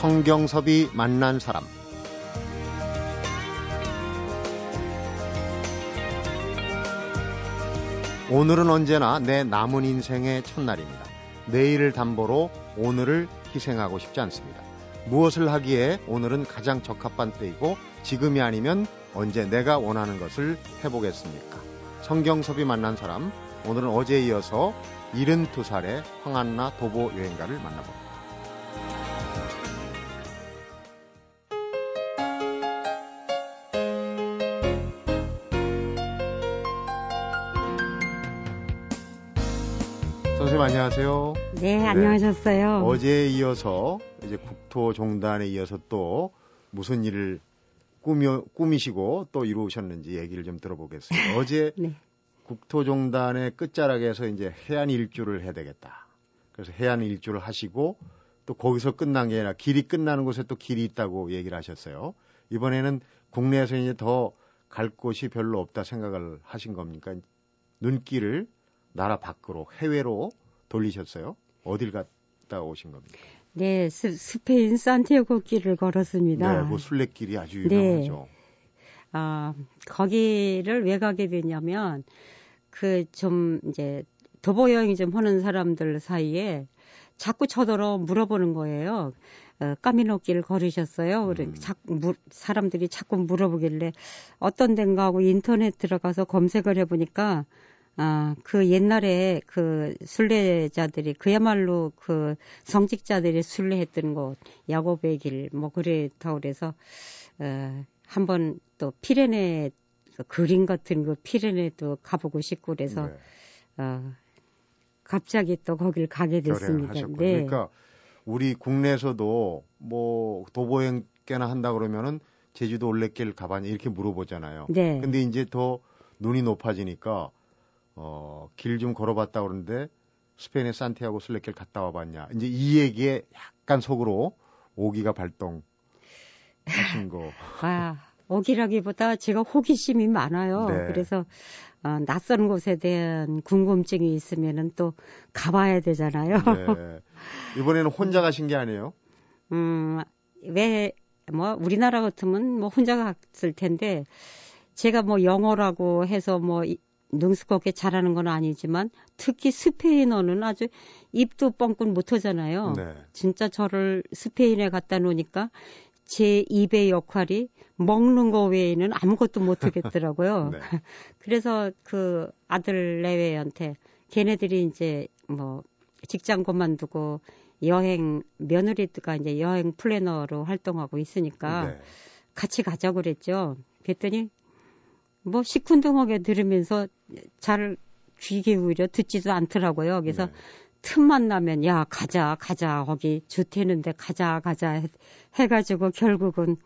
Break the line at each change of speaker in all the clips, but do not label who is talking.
성경섭이 만난 사람 오늘은 언제나 내 남은 인생의 첫날입니다. 내일을 담보로 오늘을 희생하고 싶지 않습니다. 무엇을 하기에 오늘은 가장 적합한 때이고 지금이 아니면 언제 내가 원하는 것을 해보겠습니까? 성경섭이 만난 사람 오늘은 어제에 이어서 72살의 황한나 도보 여행가를 만나봅니다. 안녕하세요.
네, 안녕하셨어요.
어제에 이어서 이제 국토종단에 이어서 또 무슨 일을 꾸며, 꾸미시고 또 이루셨는지 얘기를 좀 들어보겠습니다. 어제
네.
국토종단의 끝자락에서 이제 해안 일주를 해야 되겠다. 그래서 해안 일주를 하시고 또 거기서 끝난 게 아니라 길이 끝나는 곳에 또 길이 있다고 얘기를 하셨어요. 이번에는 국내에서 이제 더 갈 곳이 별로 없다 생각을 하신 겁니까? 눈길을 나라 밖으로 해외로 돌리셨어요? 어딜 갔다 오신 겁니까?
네, 스, 스페인 산티아고 길을 걸었습니다.
네, 뭐 순례길이 아주
네.
유명하죠.
아, 거기를 왜 가게 되냐면 그 좀 이제 도보 여행 좀 하는 사람들 사이에 자꾸 쳐들어 물어보는 거예요. 어, 까미노길 걸으셨어요. 그래,
음.
자꾸 물- 사람들이 자꾸 물어보길래 어떤 데인가 하고 인터넷 들어가서 검색을 해보니까 아, 그 옛날에 그 순례자들이 그야말로 그 성직자들이 순례했던 곳, 야곱의 길, 뭐 그랬다 그래서 어, 한번 또 피레네 그 그림 같은 그 피레네도 가보고 싶고 그래서
네,
어, 갑자기 또 거길 가게 됐습니다. 네.
그러니까 우리 국내에서도 뭐 도보여행 꽤나 한다 그러면은 제주도 올레길 가봤냐 이렇게 물어보잖아요.
네.
근데 이제 더 눈이 높아지니까 어, 길 좀 걸어봤다 그러는데 스페인의 산티아고 순례길 갔다 와봤냐. 이제 이 얘기에 약간 속으로 오기가 발동 하신 거.
아, 오기라기보다 제가 호기심이 많아요.
네.
그래서 어, 낯선 곳에 대한 궁금증이 있으면은 또 가봐야 되잖아요.
네. 이번에는 혼자 가신 게 아니에요?
음, 왜, 뭐, 우리나라 같으면 뭐 혼자 갔을 텐데, 제가 뭐 영어라고 해서 뭐, 이- 능숙하게 잘하는 건 아니지만, 특히 스페인어는 아주 입도 뻥끗 못 하잖아요.
네.
진짜 저를 스페인에 갖다 놓으니까, 제 입의 역할이 먹는 거 외에는 아무것도 못 하겠더라고요.
네.
그래서 그 아들 내외한테 걔네들이 이제 뭐 직장 그만두고 여행 며느리가 이제 여행 플래너로 활동하고 있으니까
네.
같이 가자고 그랬죠. 그랬더니 뭐 시큰둥하게 들으면서 잘 귀 기울여 듣지도 않더라고요. 그래서
네.
틈만 나면 야 가자 가자 거기 좋대는데 가자 가자 해- 해가지고 결국은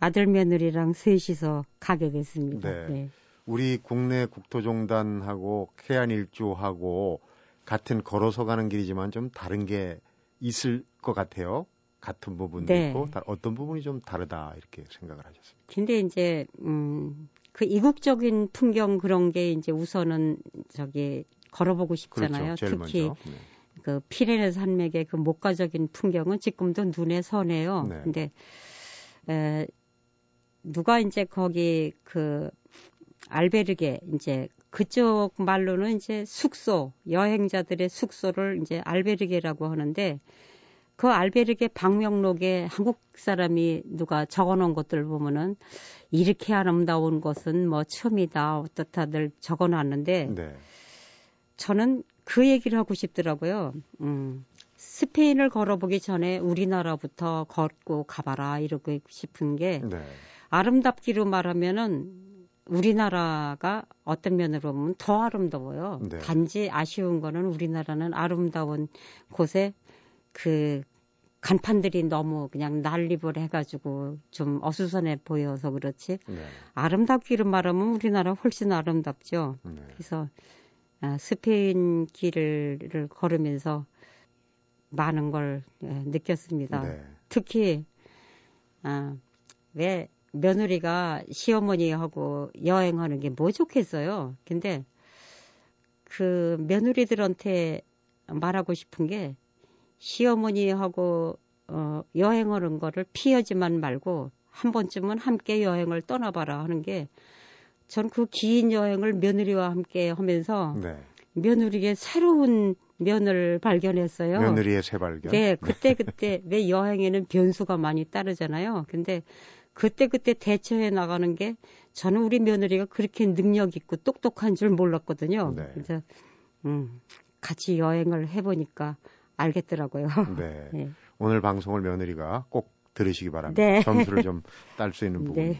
아들 며느리랑 셋이서 가게 됐습니다.
네.
네.
우리 국내 국토종단하고 해안 일주하고 같은 걸어서 가는 길이지만 좀 다른 게 있을 것 같아요. 같은 부분도
네.
있고 다- 어떤 부분이 좀 다르다 이렇게 생각을 하셨습니다.
근데 이제 음, 그 이국적인 풍경 그런 게 이제 우선은 저기 걸어보고 싶잖아요.
그렇죠.
특히.
네.
그 피레네 산맥의 그 목가적인 풍경은 지금도 눈에 선해요.
네.
근데 에, 누가 이제 거기 그 알베르게 이제 그쪽 말로는 이제 숙소 여행자들의 숙소를 이제 알베르게라고 하는데 그 알베르게 방명록에 한국 사람이 누가 적어놓은 것들 보면은 이렇게 아름다운 것은 뭐 처음이다 어떻다들 적어놨는데
네.
저는 그 얘기를 하고 싶더라고요. 음, 스페인을 걸어보기 전에 우리나라부터 걷고 가봐라 이러고 싶은 게
네.
아름답기로 말하면은 우리나라가 어떤 면으로 보면 더 아름다워요.
네.
단지 아쉬운 거는 우리나라는 아름다운 곳에 그 간판들이 너무 그냥 난립을 해가지고 좀 어수선해 보여서 그렇지
네.
아름답기로 말하면 우리나라 훨씬 아름답죠.
네.
그래서 아, 스페인 길을 걸으면서 많은 걸 예, 느꼈습니다.
네.
특히 아, 왜 며느리가 시어머니하고 여행하는 게 뭐 좋겠어요. 근데 그 며느리들한테 말하고 싶은 게 시어머니하고 어, 여행을 한 거를 피하지만 말고 한 번쯤은 함께 여행을 떠나봐라 하는 게 전 그 긴 여행을 며느리와 함께 하면서
네.
며느리의 새로운 면을 발견했어요.
며느리의 새발견.
네, 그때 그때 왜 여행에는 변수가 많이 따르잖아요. 근데 그때 그때 대처해 나가는 게 저는 우리 며느리가 그렇게 능력 있고 똑똑한 줄 몰랐거든요.
네.
그래서 음, 같이 여행을 해보니까 알겠더라고요.
네.
네.
오늘 방송을 며느리가 꼭 들으시기 바랍니다.
네.
점수를 좀 딸 수 있는 부분.
네.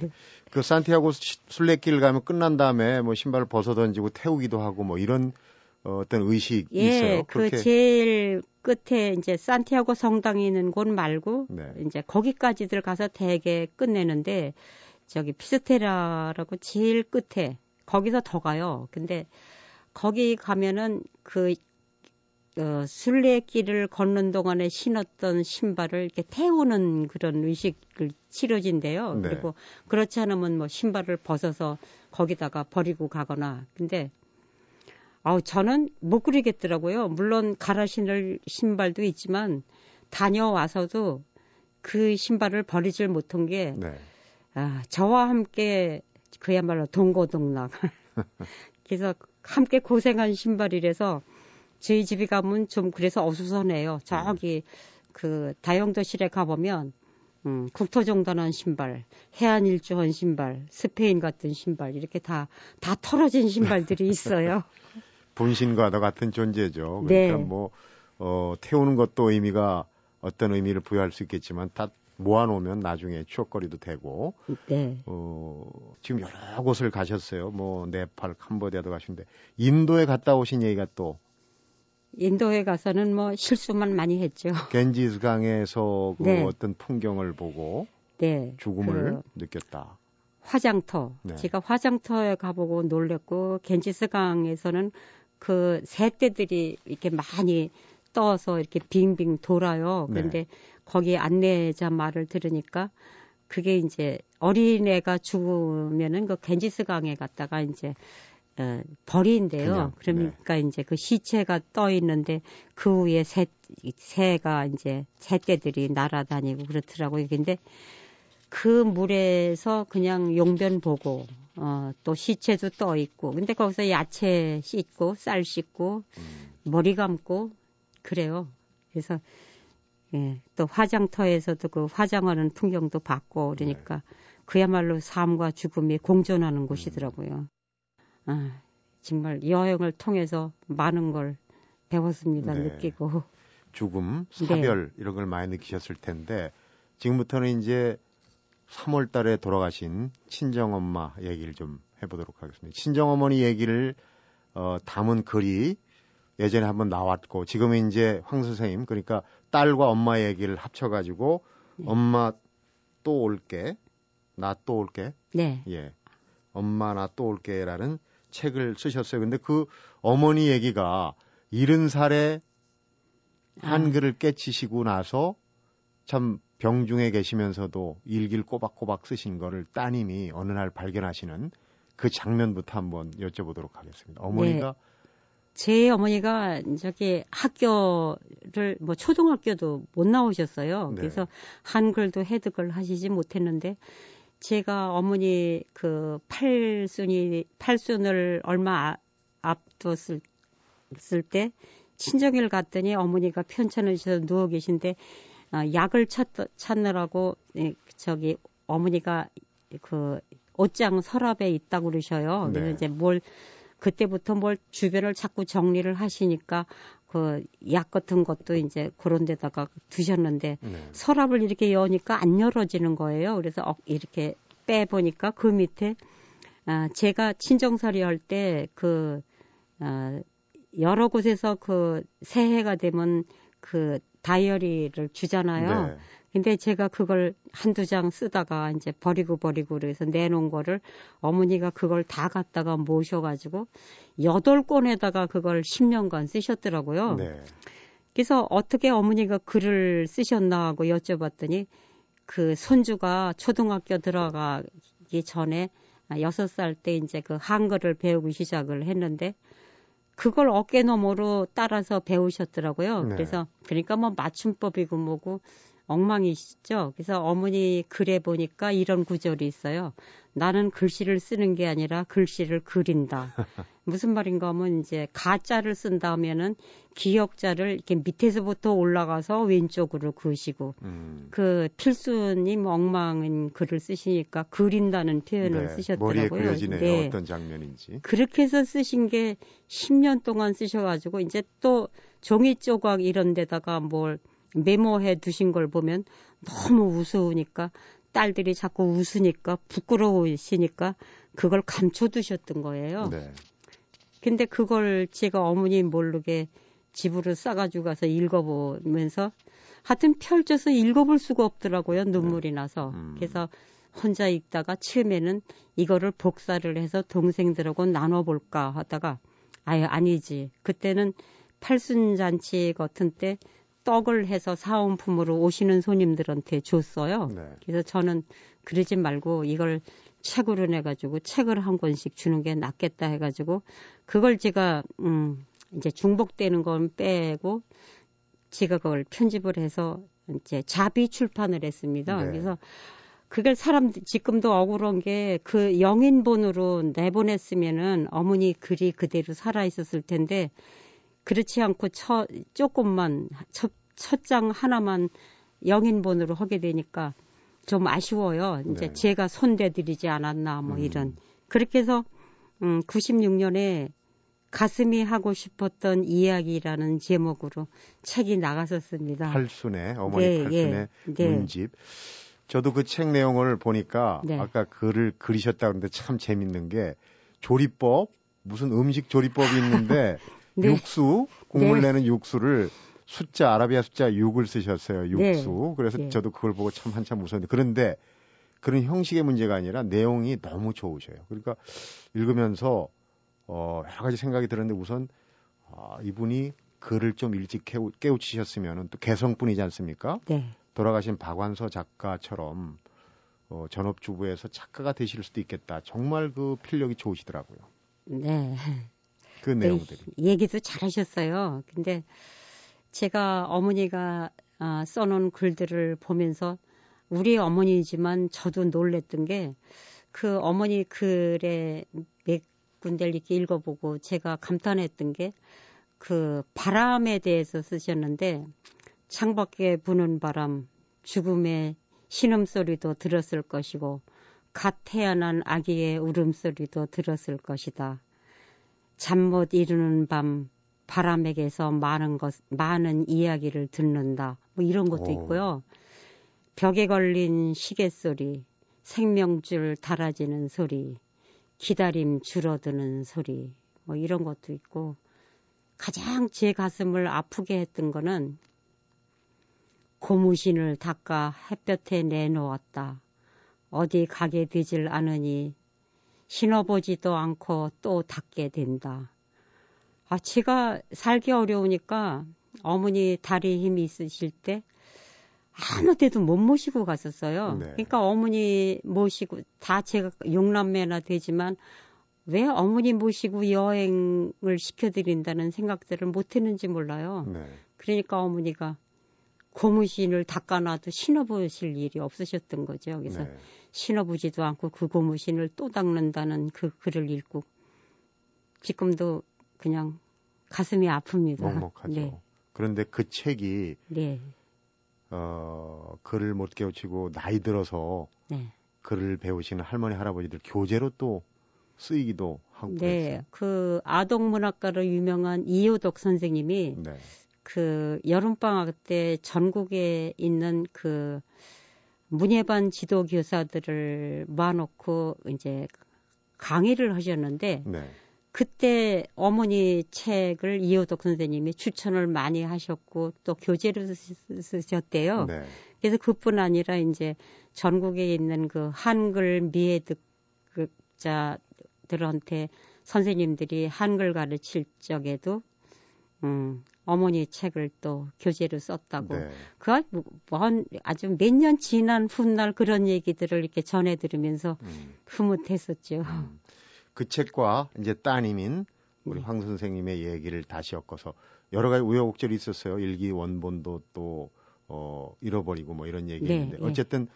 그 산티아고 시- 순례길 가면 끝난 다음에 뭐 신발을 벗어 던지고 태우기도 하고 뭐 이런 어, 어떤 의식이
예,
있어요.
그 제일 끝에 이제 산티아고 성당이 있는 곳 말고
네.
이제 거기까지들 가서 대개 끝내는데 저기 피스테라라고 제일 끝에 거기서 더 가요. 근데 거기 가면은 그 어, 순례길을 걷는 동안에 신었던 신발을 이렇게 태우는 그런 의식을 치러진대요.
네.
그리고 그렇지 않으면 뭐 신발을 벗어서 거기다가 버리고 가거나. 근데 아우 저는 못 그리겠더라고요. 물론 갈아 신을 신발도 있지만 다녀와서도 그 신발을 버리질 못한 게
네.
아, 저와 함께 그야말로 동고동락. 그래서 함께 고생한 신발이라서 저희 집에 가면 좀 그래서 어수선해요. 저기 그 다용도실에 가보면 음, 국토종단한 신발, 해안 일주한 신발, 스페인 같은 신발 이렇게 다다 털어진 신발들이 있어요.
분신과도 같은 존재죠.
네.
그러니까 뭐 어, 태우는 것도 의미가 어떤 의미를 부여할 수 있겠지만 다 모아놓으면 나중에 추억거리도 되고
네.
어, 지금 여러 곳을 가셨어요. 뭐 네팔, 캄보디아도 가시는데 인도에 갔다 오신 얘기가 또
인도에 가서는 뭐 실수만 많이 했죠.
겐지스 강에서 그
네.
어떤 풍경을 보고
네.
죽음을
그
느꼈다.
화장터.
네.
제가 화장터에 가보고 놀랬고 겐지스 강에서는 그 새떼들이 이렇게 많이 떠서 이렇게 빙빙 돌아요.
네.
그런데 거기 안내자 말을 들으니까 그게 이제 어린애가 죽으면은 그 겐지스 강에 갔다가 이제 어, 버린대요.
그냥,
그러니까 이제 그 시체가 떠 있는데 그 위에 새 새가 이제 새떼들이 날아다니고 그렇더라고요. 근데 그 물에서 그냥 용변 보고 어, 또 시체도 떠 있고 근데 거기서 야채 씻고 쌀 씻고
음,
머리 감고 그래요. 그래서 예, 또 화장터에서도 그 화장하는 풍경도 봤고 그러니까 그야말로 삶과 죽음이 공존하는 곳이더라고요. 아, 정말 여행을 통해서 많은 걸 배웠습니다.
네.
느끼고.
죽음,
네.
사별 이런 걸 많이 느끼셨을 텐데 지금부터는 이제 3월 달에 돌아가신 친정 엄마 얘기를 좀 해보도록 하겠습니다. 친정 어머니 얘기를 어, 담은 글이 예전에 한번 나왔고 지금은 이제 황 선생님 그러니까 딸과 엄마 얘기를 합쳐가지고
네.
엄마 또 올게 나 또 올게
네.
예 엄마 나 또 올게라는 책을 쓰셨어요. 근데 그 어머니 얘기가 70살에 한글을 깨치시고 나서 참 병중에 계시면서도 일기를 꼬박꼬박 쓰신 거를 따님이 어느 날 발견하시는 그 장면부터 한번 여쭤보도록 하겠습니다. 어머니가
제 어머니가 저기 학교를 뭐 초등학교도 못 나오셨어요.
네.
그래서 한글도 해득을 하시지 못했는데 제가 어머니 그 팔순이 팔순을 얼마 아- 앞뒀을 쓸때 친정일 갔더니 어머니가 편찮으셔서 누워 계신데 아, 약을 찾, 찾느라고 예, 저기 어머니가 그 옷장 서랍에 있다고 그러셔요. 그래서
네.
이제 뭘 그때부터 뭘 주변을 자꾸 정리를 하시니까 그 약 같은 것도 이제 그런 데다가 두셨는데
네.
서랍을 이렇게 여니까 안 열어지는 거예요. 그래서 어, 이렇게 빼 보니까 그 밑에 아, 제가 친정살이 할 때 그 아, 여러 곳에서 그 새해가 되면 그 다이어리를 주잖아요.
네.
근데 제가 그걸 한두 장 쓰다가 이제 버리고 버리고 그래서 내놓은 거를 어머니가 그걸 다 갖다가 모셔가지고 여덟 권에다가 그걸 10년간 쓰셨더라고요.
네.
그래서 어떻게 어머니가 글을 쓰셨나 하고 여쭤봤더니 그 손주가 초등학교 들어가기 전에 여섯 살 때 이제 그 한글을 배우기 시작을 했는데 그걸 어깨 너머로 따라서 배우셨더라고요.
네.
그래서 그러니까 뭐 맞춤법이고 뭐고 엉망이시죠. 그래서 어머니 글에 보니까 이런 구절이 있어요. 나는 글씨를 쓰는 게 아니라 글씨를 그린다. 무슨 말인가 하면 이제 가짜를 쓴다면은 기역자를 이렇게 밑에서부터 올라가서 왼쪽으로 그으시고 음. 그 필수님 엉망인 글을 쓰시니까 그린다는 표현을 네, 쓰셨더라고요.
머리에 그려지네요. 네. 어떤 장면인지.
그렇게 해서 쓰신 게 10년 동안 쓰셔가지고 이제 또 종이 조각 이런 데다가 뭘 메모해 두신 걸 보면 너무 우스우니까 딸들이 자꾸 웃으니까 부끄러우시니까 그걸 감춰 두셨던 거예요. 네. 근데 그걸 제가 어머니 모르게 집으로 싸가지고 가서 읽어보면서 하여튼 펼쳐서 읽어볼 수가 없더라고요. 눈물이 네. 나서. 음. 그래서 혼자 읽다가 처음에는 이거를 복사를 해서 동생들하고 나눠볼까 하다가 아유 아니지. 그때는 팔순잔치 같은 때 떡을 해서 사은품으로 오시는 손님들한테 줬어요. 네. 그래서 저는 그러지 말고 이걸 책으로 내가지고 책을 한 권씩 주는 게 낫겠다 해가지고 그걸 제가 음 이제 중복되는 건 빼고 제가 그걸 편집을 해서 이제 자비 출판을 했습니다. 네. 그래서 그걸 사람 지금도 억울한 게 그 영인본으로 내보냈으면은 어머니 글이 그대로 살아 있었을 텐데 그렇지 않고 첫, 조금만, 첫, 첫 장 하나만 영인본으로 하게 되니까 좀 아쉬워요. 이제 네. 제가 손대드리지 않았나, 뭐 음. 이런. 그렇게 해서, 음, 96년에 가슴이 하고 싶었던 이야기라는 제목으로 책이 나갔었습니다.
팔순의, 어머니 네, 예, 문집. 저도 그 책 내용을 보니까 네. 아까 글을 그리셨다 그러는데 참 재밌는 게 조리법, 무슨 음식 조리법이 있는데 네. 육수 국물 네. 내는 육수를 숫자 아라비아 숫자 6을 쓰셨어요. 육수. 네. 그래서 네. 저도 그걸 보고 참 한참 웃었는데 그런데 그런 형식의 문제가 아니라 내용이 너무 좋으셔요. 그러니까 읽으면서 어 여러 가지 생각이 들었는데 우선 아, 이분이 글을 좀 일찍 깨우, 깨우치셨으면 또 개성뿐이지 않습니까? 네. 돌아가신 박완서 작가처럼 어, 전업주부에서 작가가 되실 수도 있겠다. 정말 그 필력이 좋으시더라고요.
네.
그 내용들이.
네, 얘기도 잘하셨어요. 근데 제가 어머니가 아, 써놓은 글들을 보면서 우리 어머니지만 저도 놀랬던 게 그 어머니 글에 몇 군데를 이렇게 읽어보고 제가 감탄했던 게 그 바람에 대해서 쓰셨는데 창밖에 부는 바람, 죽음의 신음소리도 들었을 것이고 갓 태어난 아기의 울음소리도 들었을 것이다. 잠 못 이루는 밤 바람에게서 많은 것 많은 이야기를 듣는다. 뭐 이런 것도 오. 있고요. 벽에 걸린 시계 소리, 생명줄 달아지는 소리, 기다림 줄어드는 소리, 뭐 이런 것도 있고 가장 제 가슴을 아프게 했던 거는 고무신을 닦아 햇볕에 내놓았다. 어디 가게 되질 않으니 신어보지도 않고 또 닫게 된다. 아, 제가 살기 어려우니까 어머니 다리 힘이 있으실 때 아무 데도 못 모시고 갔었어요. 네. 그러니까 어머니 모시고 다 제가 용남매나 되지만 왜 어머니 모시고 여행을 시켜드린다는 생각들을 못 했는지 몰라요. 네. 그러니까 어머니가 고무신을 닦아놔도 신어보실 일이 없으셨던 거죠. 그래서 네. 신어보지도 않고 그 고무신을 또 닦는다는 그 글을 읽고 지금도 그냥 가슴이 아픕니다.
먹먹하죠. 네. 그런데 그 책이 네. 어, 글을 못 깨우치고 나이 들어서 네. 글을 배우시는 할머니 할아버지들 교재로 또 쓰이기도 하고 네, 그랬어요.
그 아동 문학가로 유명한 이효덕 선생님이 네. 그 여름방학 때 전국에 있는 그 문예반 지도 교사들을 모아놓고 이제 강의를 하셨는데 네. 그때 어머니 책을 이호덕 선생님이 추천을 많이 하셨고 또 교재를 쓰셨대요. 네. 그래서 그뿐 아니라 이제 전국에 있는 그 한글 미해득자들한테 선생님들이 한글 가르칠 적에도 음, 어머니 책을 또 교재로 썼다고. 네. 그 뭐, 아주 몇 년 지난 훗날 그런 얘기들을 이렇게 전해 들으면서 음. 흐뭇했었죠. 음.
그 책과 이제 따님인 우리 네. 황 선생님의 얘기를 다시 엮어서 여러 가지 우여곡절이 있었어요. 일기 원본도 또 어, 잃어버리고 뭐 이런 얘기했는데
네, 예.
어쨌든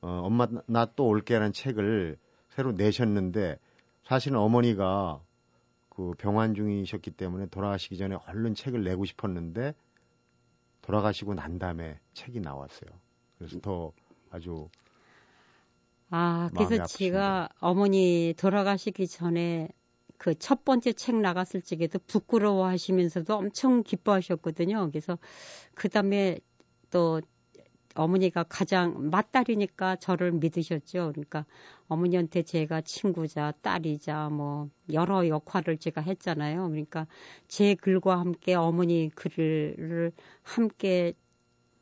어, 엄마 나 또 올게라는 책을 새로 내셨는데 사실은 어머니가 그 병환 중이셨기 때문에 돌아가시기 전에 얼른 책을 내고 싶었는데 돌아가시고 난 다음에 책이 나왔어요. 그래서 더 아주
아, 그래서. 제가 어머니 돌아가시기 전에 그 첫 번째 책 나갔을 적에도 부끄러워 하시면서도 엄청 기뻐하셨거든요. 그래서 그 다음에 또 어머니가 가장 맏딸이니까 저를 믿으셨죠. 그러니까 어머니한테 제가 친구자, 딸이자 뭐 여러 역할을 제가 했잖아요. 그러니까 제 글과 함께 어머니 글을 함께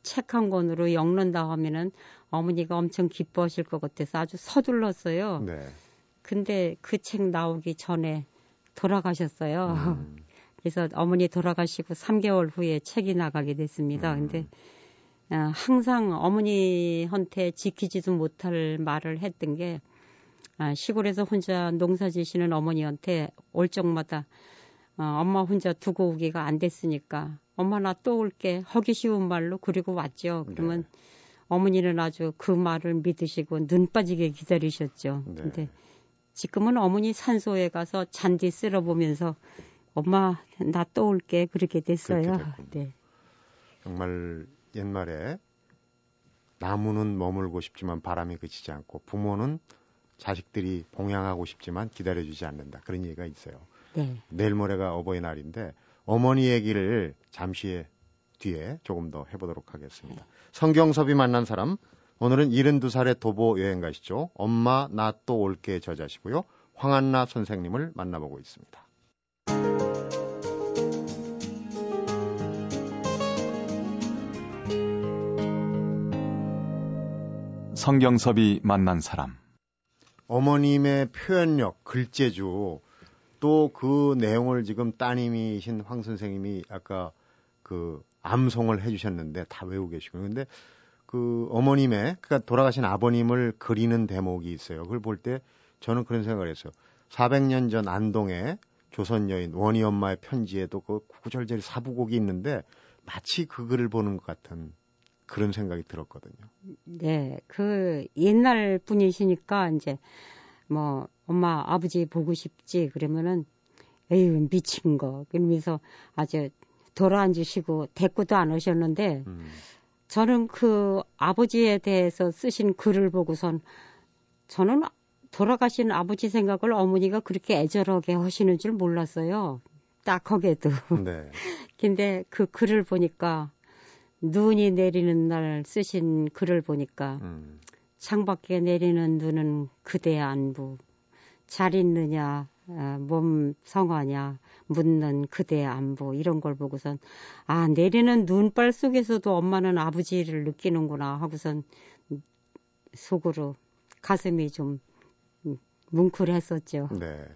책 한 권으로 엮는다 하면은 어머니가 엄청 기뻐하실 것 같아서 아주 서둘렀어요.
네.
근데 그 책 나오기 전에 돌아가셨어요.
음,
그래서 어머니 돌아가시고 3개월 후에 책이 나가게 됐습니다.
음.
근데 어, 항상 어머니한테 지키지도 못할 말을 했던 게 아, 시골에서 혼자 농사 지시는 어머니한테 올 적마다 어, 엄마 혼자 두고 오기가 안 됐으니까 엄마 나 또 올게 허기 쉬운 말로 그리고 왔죠. 그러면
네.
어머니는 아주 그 말을 믿으시고 눈 빠지게 기다리셨죠.
네.
근데 지금은 어머니 산소에 가서 잔디 쓸어 보면서 엄마 나 또 올게 그렇게 됐어요.
그렇게.
네.
정말 옛말에 나무는 머물고 싶지만 바람이 그치지 않고 부모는 자식들이 봉양하고 싶지만 기다려주지 않는다. 그런 얘기가 있어요.
네.
내일 모레가 어버이날인데 어머니 얘기를 잠시 뒤에 조금 더 해보도록 하겠습니다. 성경섭이 만난 사람 오늘은 72살의 도보 여행 가시죠. 엄마 나 또 올게 저자시고요. 황한나 선생님을 만나보고 있습니다.
성경섭이 만난 사람.
어머님의 표현력, 글재주, 또 그 내용을 지금 따님이신 황 선생님이 아까 그 암송을 해주셨는데 다 외우고 계시고 근데 그 어머님의 그러니까 돌아가신 아버님을 그리는 대목이 있어요. 그걸 볼 때 저는 그런 생각을 했어요. 400년 전 안동에 조선 여인 원희 엄마의 편지에도 그 구절절이 사부곡이 있는데 마치 그 글을 보는 것 같은 그런 생각이 들었거든요.
네, 그 옛날 분이시니까 이제 뭐 엄마 아버지 보고 싶지 그러면은 에휴 미친 거 그러면서 아주 돌아앉으시고 대꾸도 안 하셨는데
음,
저는 그 아버지에 대해서 쓰신 글을 보고선 저는 돌아가신 아버지 생각을 어머니가 그렇게 애절하게 하시는 줄 몰랐어요. 딱하게도.
네.
근데 그 글을 보니까 눈이 내리는 날 쓰신 글을 보니까
음,
창밖에 내리는 눈은 그대 안부 잘 있느냐 아, 몸 성하냐 묻는 그대 안부 이런 걸 보고선 아 내리는 눈발 속에서도 엄마는 아버지를 느끼는구나 하고선 속으로 가슴이 좀 음, 뭉클했었죠.
네.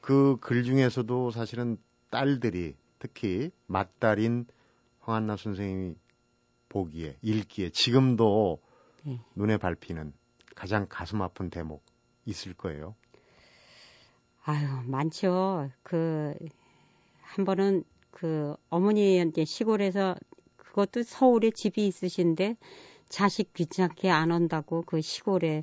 그 글 중에서도 사실은 딸들이 특히 맏딸인 황한나 선생님이 보기에 읽기에 지금도
네.
눈에 밟히는 가장 가슴 아픈 대목 있을 거예요.
아유, 많죠. 그, 한 번은 그 어머니한테 시골에서 그것도 서울에 집이 있으신데 자식 귀찮게 안 온다고 그 시골에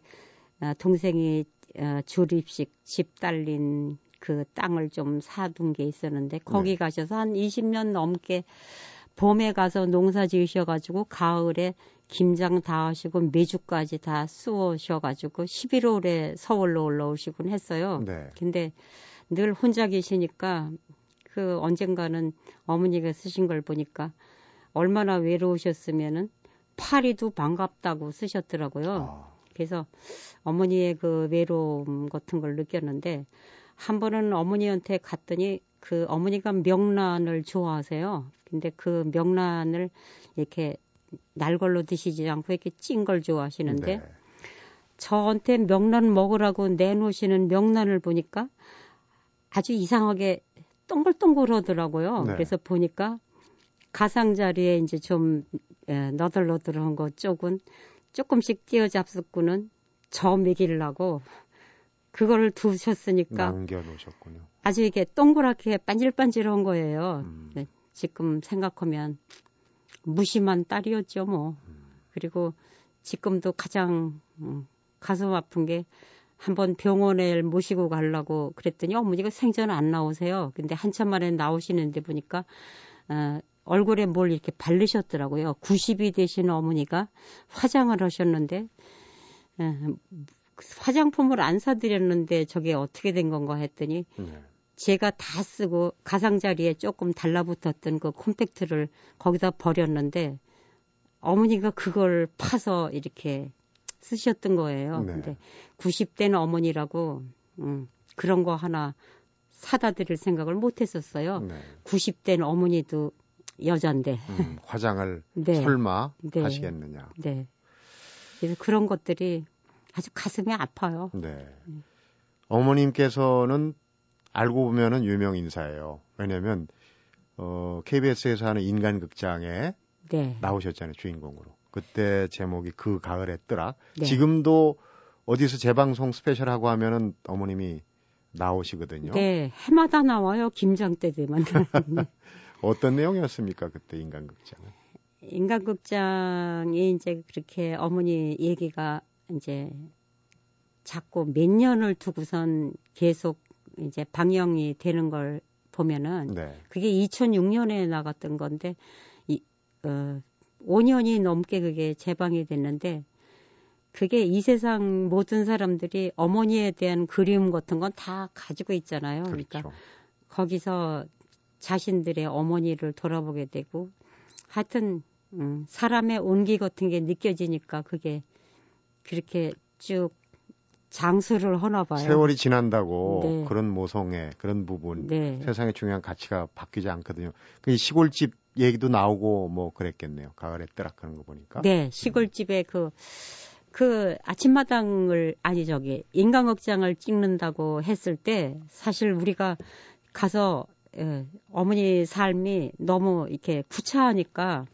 어, 동생이 어, 조립식 집 딸린 그 땅을 좀 사둔 게 있었는데 거기
네.
가셔서 한 20년 넘게 봄에 가서 농사 지으셔가지고 가을에 김장 다 하시고 메주까지 다 쑤으셔가지고 11월에 서울로 올라오시곤 했어요.
네.
근데 늘 혼자 계시니까 그 언젠가는 어머니가 쓰신 걸 보니까 얼마나 외로우셨으면은 파리도 반갑다고 쓰셨더라고요.
아,
그래서 어머니의 그 외로움 같은 걸 느꼈는데 한 번은 어머니한테 갔더니 그 어머니가 명란을 좋아하세요. 근데 그 명란을 이렇게 날걸로 드시지 않고 이렇게 찐 걸 좋아하시는데
네.
저한테 명란 먹으라고 내놓으시는 명란을 보니까 아주 이상하게 동글동글하더라고요.
네.
그래서 보니까 가상자리에 이제 좀 예, 너덜너덜한 거 쪽은 조금씩 띄어 잡수고는 저 먹이려고 그거를 두셨으니까
남겨놓으셨군요.
아주 이게 동그랗게 반질반질한 거예요.
음.
네, 지금 생각하면 무심한 딸이었죠, 뭐. 그리고 지금도 가장 음, 가슴 아픈 게 한번 병원에 모시고 가려고 그랬더니 어머니가 생전 안 나오세요. 근데 한참 만에 나오시는데 보니까 어, 얼굴에 뭘 이렇게 바르셨더라고요. 90이 되신 어머니가 화장을 하셨는데 어, 화장품을 안 사드렸는데 저게 어떻게 된 건가 했더니
네.
제가 다 쓰고 가상자리에 조금 달라붙었던 그 콤팩트를 거기다 버렸는데 어머니가 그걸 파서 이렇게 쓰셨던 거예요.
네.
근데 90대는 어머니라고 음, 그런 거 하나 사다 드릴 생각을 못 했었어요.
네.
90대는 어머니도 여잔데.
음, 화장을
네.
설마
네.
하시겠느냐.
네. 그래서 그런 것들이 아주 가슴이 아파요.
네. 어머님께서는 알고 보면은 유명 인사예요. 왜냐면 어, KBS에서 하는 인간 극장에
네.
나오셨잖아요, 주인공으로. 그때 제목이 그 가을의 뜨락.
네.
지금도 어디서 재방송 스페셜하고 하면은 어머님이 나오시거든요.
네. 해마다 나와요. 김장 때 되면. 네.
어떤 내용이었습니까, 그때 인간극장은?
인간극장이 이제 그렇게 어머니 얘기가 이제 자꾸 몇 년을 두고선 계속 이제 방영이 되는 걸 보면은
네.
그게 2006년에 나갔던 건데 이, 어, 5년이 넘게 그게 재방이 됐는데 그게 이 세상 모든 사람들이 어머니에 대한 그리움 같은 건 다 가지고 있잖아요.
그렇죠.
그러니까 거기서 자신들의 어머니를 돌아보게 되고 하여튼 음, 사람의 온기 같은 게 느껴지니까 그게 그렇게 쭉 장수를 하나 봐요.
세월이 지난다고
네.
그런 모성애, 그런 부분,
네.
세상의 중요한 가치가 바뀌지 않거든요. 그 시골집 얘기도 나오고 뭐 그랬겠네요. 가을에 뜨락 하는 거 보니까.
네, 시골집에 그, 그 아침마당을, 아니 저기, 인간극장을 찍는다고 했을 때 사실 우리가 가서, 예, 어머니 삶이 너무 이렇게 구차하니까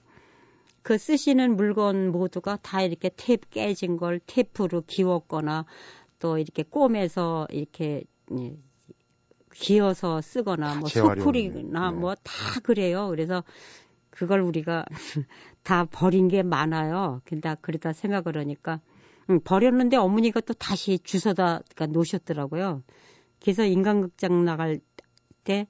그 쓰시는 물건 모두가 다 이렇게 테이프 깨진 걸 테이프로 기웠거나 또 이렇게 꿰매서 이렇게 예, 기어서 쓰거나
다
뭐. 소풀이나
네.
뭐다 그래요. 그래서 그걸 우리가 다 버린 게 많아요. 근데 그러다 생각을 하니까 음, 버렸는데 어머니가 또 다시 주워다 그러니까 놓으셨더라고요. 그래서 인간극장 나갈 때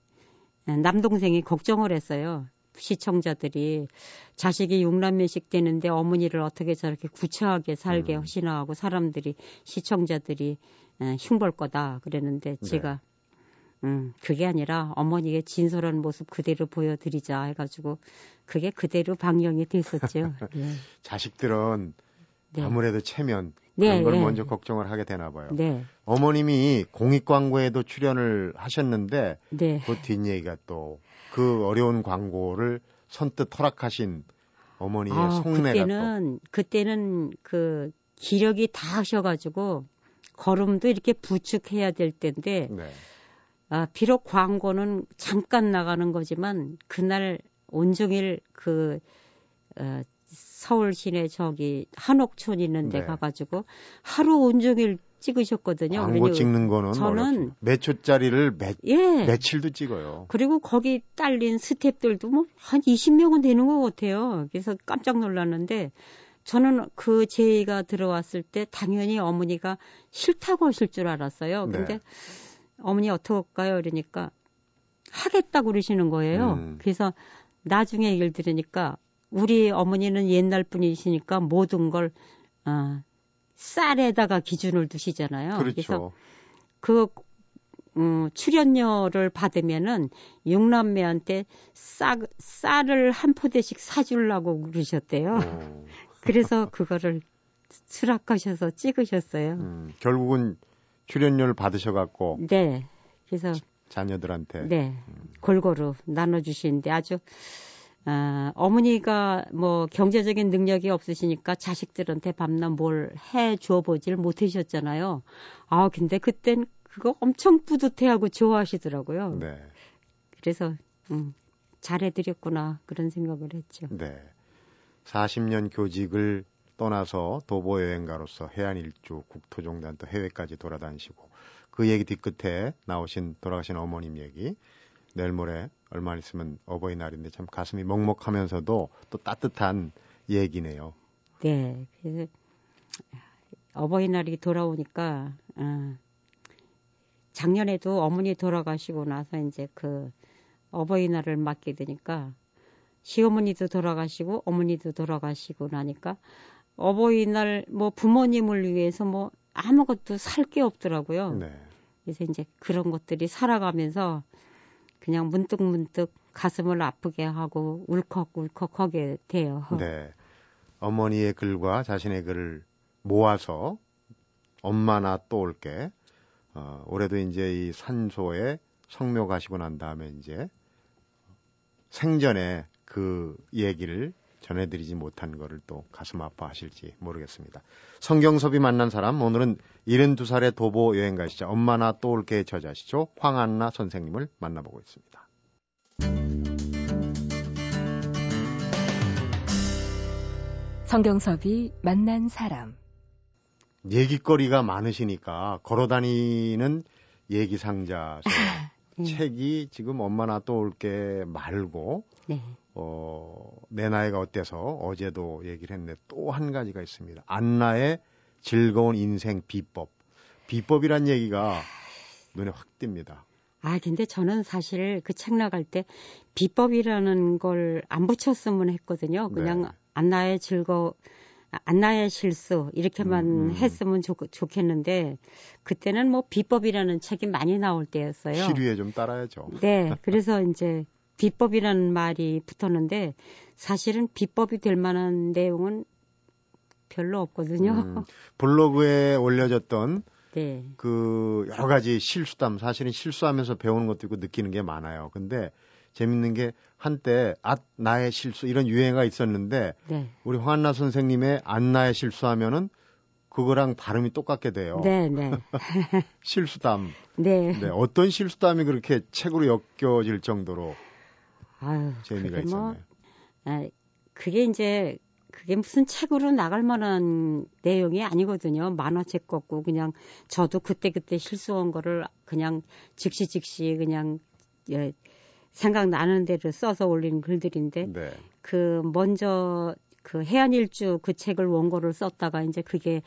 남동생이 걱정을 했어요. 시청자들이 자식이 육남매식 되는데 어머니를 어떻게 저렇게 구차하게 살게
음.
하시나 하고 사람들이 시청자들이 에, 흉볼 거다 그랬는데
네.
제가 음, 그게 아니라 어머니의 진솔한 모습 그대로 보여드리자 해가지고 그게 그대로 방영이 됐었죠. 예.
자식들은
네.
아무래도 체면
네,
그런 걸
네.
먼저 걱정을 하게 되나 봐요.
네,
어머님이 공익 광고에도 출연을 하셨는데
네.
그 뒷얘기가 또 그 어려운 광고를 선뜻 허락하신 어머니의
아,
속내가
그때는 그때는 그 기력이 다 하셔가지고 걸음도 이렇게 부축해야 될 때인데
또 네.
아, 비록 광고는 잠깐 나가는 거지만 그날 온종일 그 어, 서울 시내 저기 한옥촌 있는 데
네.
가가지고 하루 온종일 찍으셨거든요.
광고 찍는 거는
저는-.
몇 초짜리를 몇,
예.
며칠도 찍어요.
그리고 거기 딸린 스탭들도 뭐 한 20명은 되는 것 같아요. 그래서 깜짝 놀랐는데 저는 그 제의가 들어왔을 때 당연히 어머니가 싫다고 하실 줄 알았어요.
네.
근데 어머니 어떡할까요? 그러니까 하겠다고 그러시는 거예요.
음.
그래서 나중에 얘기를 들으니까 우리 어머니는 옛날 분이시니까 모든 걸 어, 쌀에다가 기준을 두시잖아요. 그래서
그렇죠.
그 음, 출연료를 받으면은 육남매한테 쌀, 쌀을 한 포대씩 사주려고 그러셨대요.
어,
그래서 그거를 수락하셔서 찍으셨어요.
음, 결국은 출연료를 받으셔갖고
네. 그래서
자녀들한테
네 골고루 나눠주시는데 아주 아, 어머니가 뭐 경제적인 능력이 없으시니까 자식들한테 밤낮 뭘해 주어 보질 못하셨잖아요. 아 근데 그땐 그거 엄청 뿌듯해하고 좋아하시더라고요.
네.
그래서 음, 잘해드렸구나 그런 생각을 했죠.
네. 40년 교직을 떠나서 도보 여행가로서 해안 일주 국토종단 또 해외까지 돌아다니시고 그 얘기 뒤끝에 나오신 돌아가신 어머님 얘기 내일 모레 얼마 있으면 어버이날인데 참 가슴이 먹먹하면서도 또 따뜻한 얘기네요.
네. 그래서 어버이날이 돌아오니까 어, 작년에도 어머니 돌아가시고 나서 이제 그 어버이날을 맞게 되니까 시어머니도 돌아가시고 어머니도 돌아가시고 나니까 어버이날 뭐 부모님을 위해서 뭐 아무것도 살 게 없더라고요.
네.
그래서 이제 그런 것들이 살아가면서 그냥 문득문득 가슴을 아프게 하고 울컥울컥하게 돼요.
네. 어머니의 글과 자신의 글을 모아서 엄마나 또 올게 어, 올해도 이제 이 산소에 성묘 가시고 난 다음에 이제 생전에 그 얘기를 전해드리지 못한 거를 또 가슴 아파하실지 모르겠습니다. 성경섭이 만난 사람 오늘은 72살의 도보 여행가시죠. 엄마나 또 올게 저자시죠. 황한나 선생님을 만나보고 있습니다.
성경섭이 만난 사람
얘기거리가 많으시니까 걸어다니는 얘기 상자
음.
책이 지금 엄마나 또 올게 말고
네.
어, 내 나이가 어때서 어제도 얘기를 했는데 또 한 가지가 있습니다. 안나의 즐거운 인생 비법. 비법이란 얘기가 눈에 확 띕니다.
아, 근데 저는 사실 그 책 나갈 때 비법이라는 걸 안 붙였으면 했거든요. 그냥
네.
안나의 즐거, 안나의 실수 이렇게만
음, 음.
했으면 좋, 좋겠는데 그때는 뭐 비법이라는 책이 많이 나올 때였어요.
시류에 좀 따라야죠.
네, 그래서 이제 비법이라는 말이 붙었는데 사실은 비법이 될 만한 내용은 별로 없거든요.
음, 블로그에 올려졌던
네,
그 여러 가지 실수담 사실은 실수하면서 배우는 것도 있고 느끼는 게 많아요. 근데 재밌는 게 한때 앗 나의 실수 이런 유행가 있었는데
네,
우리 황한나 선생님의 안나의 실수하면은 그거랑 발음이 똑같게 돼요.
네, 네,
실수담.
네.
네, 어떤 실수담이 그렇게 책으로 엮여질 정도로
아유,
재미가
뭐
있었나요?
아, 그게 이제 그게 무슨 책으로 나갈 만한 내용이 아니거든요. 만화책 같고 그냥 저도 그때 그때 실수한 거를 그냥 즉시 즉시 그냥 예, 생각나는 대로 써서 올린 글들인데
네.
그 먼저 그 해안일주 그 책을 원고를 썼다가 이제 그게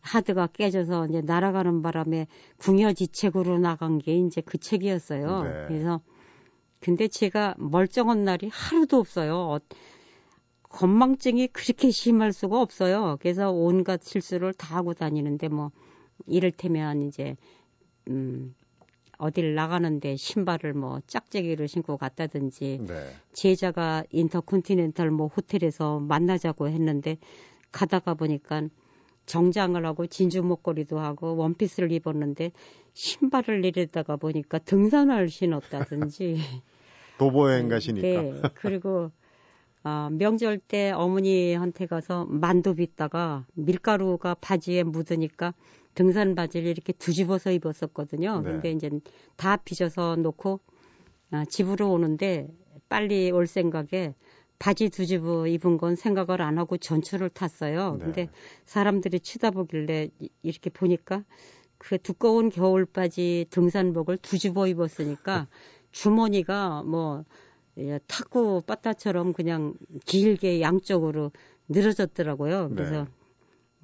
하드가 깨져서 이제 날아가는 바람에 궁여지책으로 나간 게 이제 그 책이었어요.
네.
그래서 근데 제가 멀쩡한 날이 하루도 없어요. 어, 건망증이 그렇게 심할 수가 없어요. 그래서 온갖 실수를 다 하고 다니는데 뭐 이를테면 이제 음 어딜 나가는데 신발을 뭐 짝짝이를 신고 갔다든지
네.
제자가 인터컨티넨탈 뭐 호텔에서 만나자고 했는데 가다가 보니까 정장을 하고 진주 목걸이도 하고 원피스를 입었는데 신발을 내리다가 보니까 등산화를 신었다든지
도보여행 가시니까.
네. 그리고 아, 명절 때 어머니한테 가서 만두 빚다가 밀가루가 바지에 묻으니까 등산 바지를 이렇게 뒤집어서 입었었거든요.
네.
근데 이제 다 빚어서 놓고 아, 집으로 오는데 빨리 올 생각에 바지 뒤집어 입은 건 생각을 안 하고 전철을 탔어요.
네.
근데 사람들이 쳐다보길래 이- 이렇게 보니까 그 두꺼운 겨울 바지 등산복을 뒤집어 입었으니까 주머니가 뭐 예, 탁구 바다처럼 그냥 길게 양쪽으로 늘어졌더라고요. 그래서
네.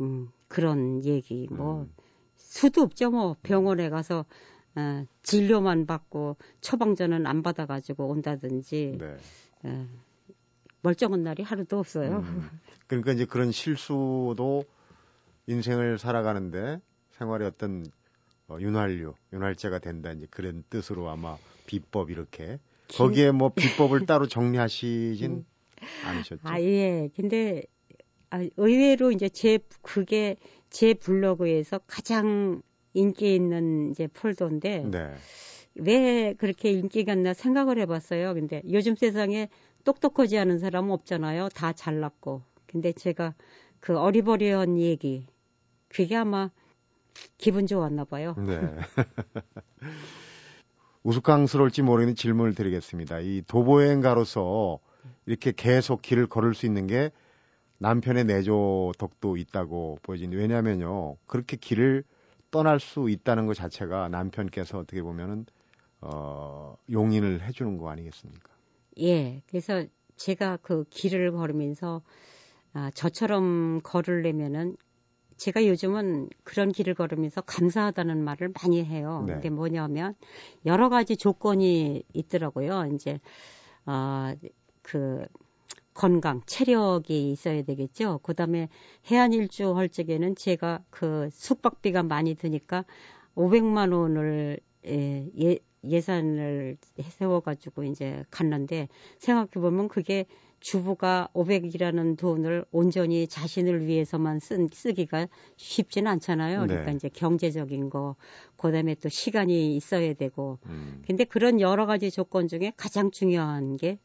음, 그런 얘기 뭐
음.
수도 없죠 뭐 병원에 가서 어, 진료만 받고 처방전은 안 받아가지고 온다든지
네.
어, 멀쩡한 날이 하루도 없어요.
음. 그러니까 이제 그런 실수도 인생을 살아가는데 생활의 어떤 어, 윤활유, 윤활제가 된다 이제 그런 뜻으로 아마 비법 이렇게 거기에 뭐 비법을 따로 정리하시진 않으셨죠?
아 예. 근데 아, 의외로 이제 제 그게 제 블로그에서 가장 인기 있는 이제 폴더인데
네.
왜 그렇게 인기가 있나 생각을 해봤어요. 근데 요즘 세상에 똑똑하지 않은 사람은 없잖아요. 다 잘났고. 근데 제가 그 어리버리한 얘기 그게 아마 기분 좋았나 봐요.
네. 우스꽝스러울지 모르겠는 질문을 드리겠습니다. 이 도보여행가로서 이렇게 계속 길을 걸을 수 있는 게 남편의 내조 덕도 있다고 보여지는데 왜냐하면요 그렇게 길을 떠날 수 있다는 것 자체가 남편께서 어떻게 보면은 어, 용인을 해주는 거 아니겠습니까?
예. 그래서 제가 그 길을 걸으면서 아, 저처럼 걸으려면은 제가 요즘은 그런 길을 걸으면서 감사하다는 말을 많이 해요.
네.
그게 뭐냐면 여러 가지 조건이 있더라고요. 이제 아, 그 건강, 체력이 있어야 되겠죠. 그 다음에 해안 일주 할 적에는 제가 그 숙박비가 많이 드니까 500만 원을 예, 예 예산을 세워가지고 이제 갔는데 생각해 보면 그게 주부가 500이라는 돈을 온전히 자신을 위해서만 쓴, 쓰기가 쉽지는 않잖아요.
네.
그러니까 이제 경제적인 거, 그 다음에 또 시간이 있어야 되고.
음,
근데 그런 여러 가지 조건 중에 가장 중요한 게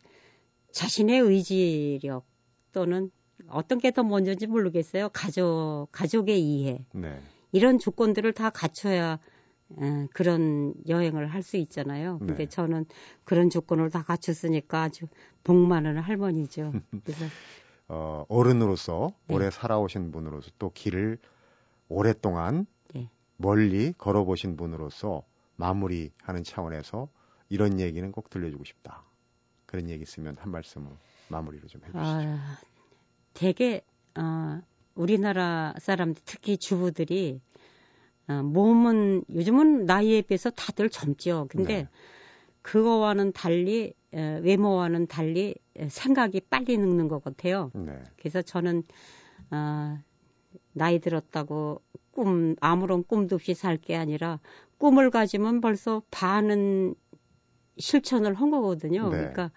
자신의 의지력 또는 어떤 게 더 먼저인지 모르겠어요. 가족, 가족의 이해.
네.
이런 조건들을 다 갖춰야 에, 그런 여행을 할 수 있잖아요. 근데
네.
저는 그런 조건을 다 갖췄으니까 아주 복 많은 할머니죠. 그래서
어, 어른으로서
네.
오래 살아오신 분으로서 또 길을 오랫동안
네.
멀리 걸어보신 분으로서 마무리하는 차원에서 이런 얘기는 꼭 들려주고 싶다. 그런 얘기 있으면 한 말씀을 마무리로 좀 해주시죠.
아, 되게 어, 우리나라 사람들 특히 주부들이 어, 몸은 요즘은 나이에 비해서 다들 젊죠. 근데
네.
그거와는 달리 에, 외모와는 달리 에, 생각이 빨리 늙는 것 같아요.
네.
그래서 저는 아, 나이 들었다고 꿈 아무런 꿈도 없이 살 게 아니라 꿈을 가지면 벌써 반은 실천을 한 거거든요.
네.
그러니까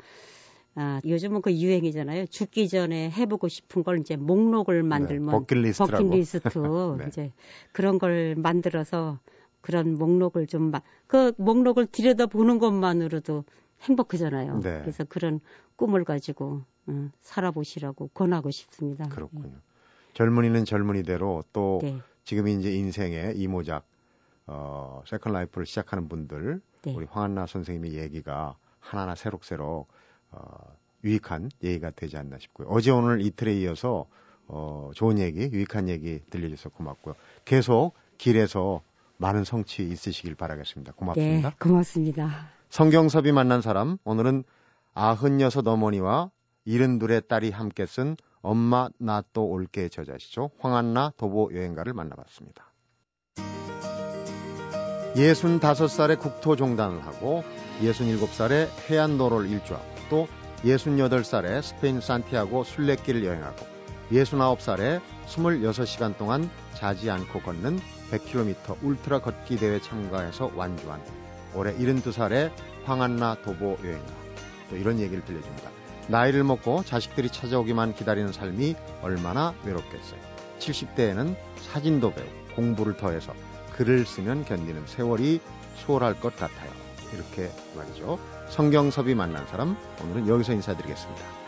아, 요즘은 그 유행이잖아요. 죽기 전에 해보고 싶은 걸 이제 목록을 만들면
네, 버킷리스트라고.
버킷리스트
네.
이제 그런 걸 만들어서 그런 목록을 좀 그 목록을 들여다 보는 것만으로도 행복하잖아요.
네.
그래서 그런 꿈을 가지고 어, 살아보시라고 권하고 싶습니다.
그렇군요. 젊은이는 젊은이대로 또
네,
지금 이제 인생의 이모작 어, second life를 시작하는 분들
네.
우리 황안나 선생님의 얘기가 하나하나 새록새록 어, 유익한 얘기가 되지 않나 싶고요. 어제 오늘 이틀에 이어서 어, 좋은 얘기, 유익한 얘기 들려줘서 고맙고요. 계속 길에서 많은 성취 있으시길 바라겠습니다. 고맙습니다.
네, 고맙습니다.
성경섭이 만난 사람 오늘은 아흔여섯 어머니와 일흔둘의 딸이 함께 쓴 엄마 나 또 올게 저자시죠 황안나 도보 여행가를 만나봤습니다. 65살에 국토종단을 하고 67살에 해안도로를 일주하고 또 68살에 스페인 산티아고 순례길을 여행하고 69살에 26시간 동안 자지 않고 걷는 100km 울트라 걷기 대회 참가해서 완주한 올해 72살의 황한나 도보 여행가 또 이런 얘기를 들려줍니다. 나이를 먹고 자식들이 찾아오기만 기다리는 삶이 얼마나 외롭겠어요. 70대에는 사진도 배우고 공부를 더해서 글을 쓰면 견디는 세월이 수월할 것 같아요. 이렇게 말이죠. 성경섭이 만난 사람 오늘은 여기서 인사드리겠습니다.